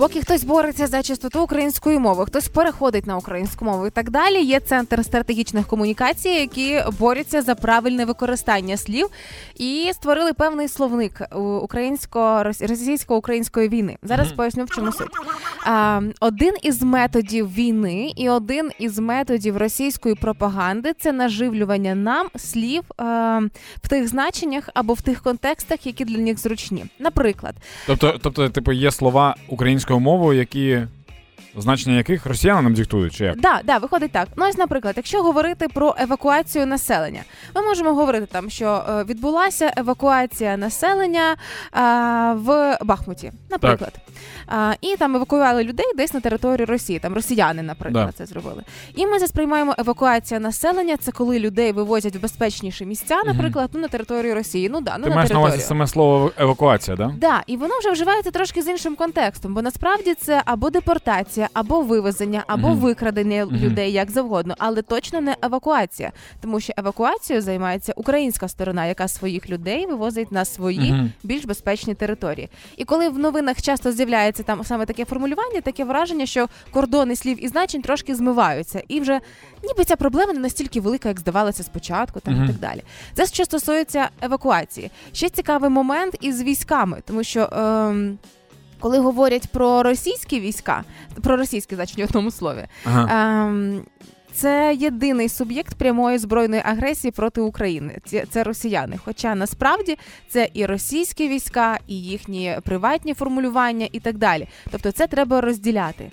Поки хтось бореться за чистоту української мови, хтось переходить на українську мову і так далі. Є центр стратегічних комунікацій, які борються за правильне використання слів і створили певний словник українсько російсько-української війни. Зараз mm-hmm. поясню, в чому суть. А, Один із методів війни і один із методів російської пропаганди це наживлювання нам слів а, в тих значеннях або в тих контекстах, які для них зручні. Наприклад, тобто, тобто, типу, є слова української українською мовою, які Значення яких росіяни нам диктують, чи як? Да, да, виходить так. Ну ось, наприклад, якщо говорити про евакуацію населення, ми можемо говорити там, що е, відбулася евакуація населення а, в Бахмуті, наприклад. А, І там евакуювали людей десь на територію Росії, там росіяни, наприклад, да. це зробили. І ми сприймаємо евакуація населення. Це коли людей вивозять в безпечніші місця, наприклад, ну на територію Росії. Ну да, ну Ти на маєш на увазі саме слово евакуація, да? Да, і воно вже вживається трошки з іншим контекстом, бо насправді це або депортація евакуація або вивезення, або mm-hmm. викрадення mm-hmm. людей як завгодно, але точно не евакуація, тому що евакуацією займається українська сторона, яка своїх людей вивозить на свої mm-hmm. більш безпечні території. І коли в новинах часто з'являється там саме таке формулювання, таке враження, що кордони слів і значень трошки змиваються, і вже ніби ця проблема не настільки велика, як здавалося спочатку, там і так далі. Це що стосується евакуації. Ще цікавий момент із військами, тому що. Ем, коли говорять про російські війська, про російські значення в одному слові. Ага. Ем, це єдиний суб'єкт прямої збройної агресії проти України. Це, це росіяни. Хоча насправді це і російські війська, і їхні приватні формулювання, і так далі. Тобто, це треба розділяти.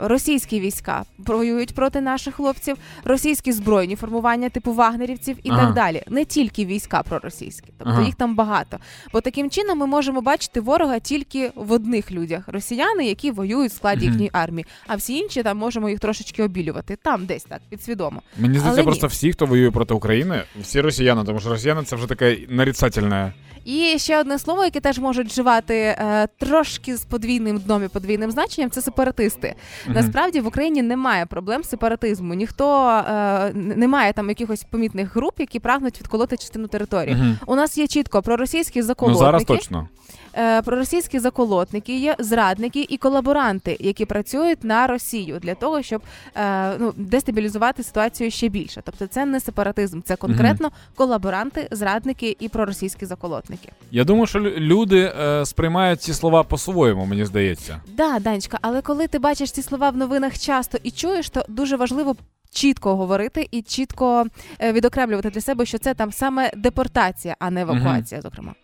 Російські війська воюють проти наших хлопців, російські збройні формування, типу вагнерівців, і ага. так далі. Не тільки війська проросійські, тобто ага. їх там багато. Бо таким чином ми можемо бачити ворога тільки в одних людях росіяни, які воюють в складі їхньої армії, а всі інші там можемо їх трошечки обілювати. Там, десь так підсвідомо. Мені здається, просто всі, хто воює проти України, всі росіяни, тому що росіяни це вже таке нарицательне. І ще одне слово, яке теж можуть вживати е, трошки з подвійним дном і подвійним значенням, це сепаратисти. mm Насправді в Україні немає проблем з сепаратизму. Ніхто е, немає там якихось помітних груп, які прагнуть відколоти частину території. mm У нас є чітко проросійські заколотники. Ну зараз точно. Е, проросійські заколотники, є зрадники і колаборанти, які працюють на Росію для того, щоб е, ну дестабілізувати ситуацію ще більше. Тобто, це не сепаратизм, це конкретно колаборанти, зрадники і проросійські заколотники. Я думаю, що люди е, сприймають ці слова по-своєму, мені здається. Да, Данечка, але коли ти бачиш ці слова в новинах часто і чуєш, то дуже важливо. Чітко говорити і чітко відокремлювати для себе, що це там саме депортація, а не евакуація, зокрема.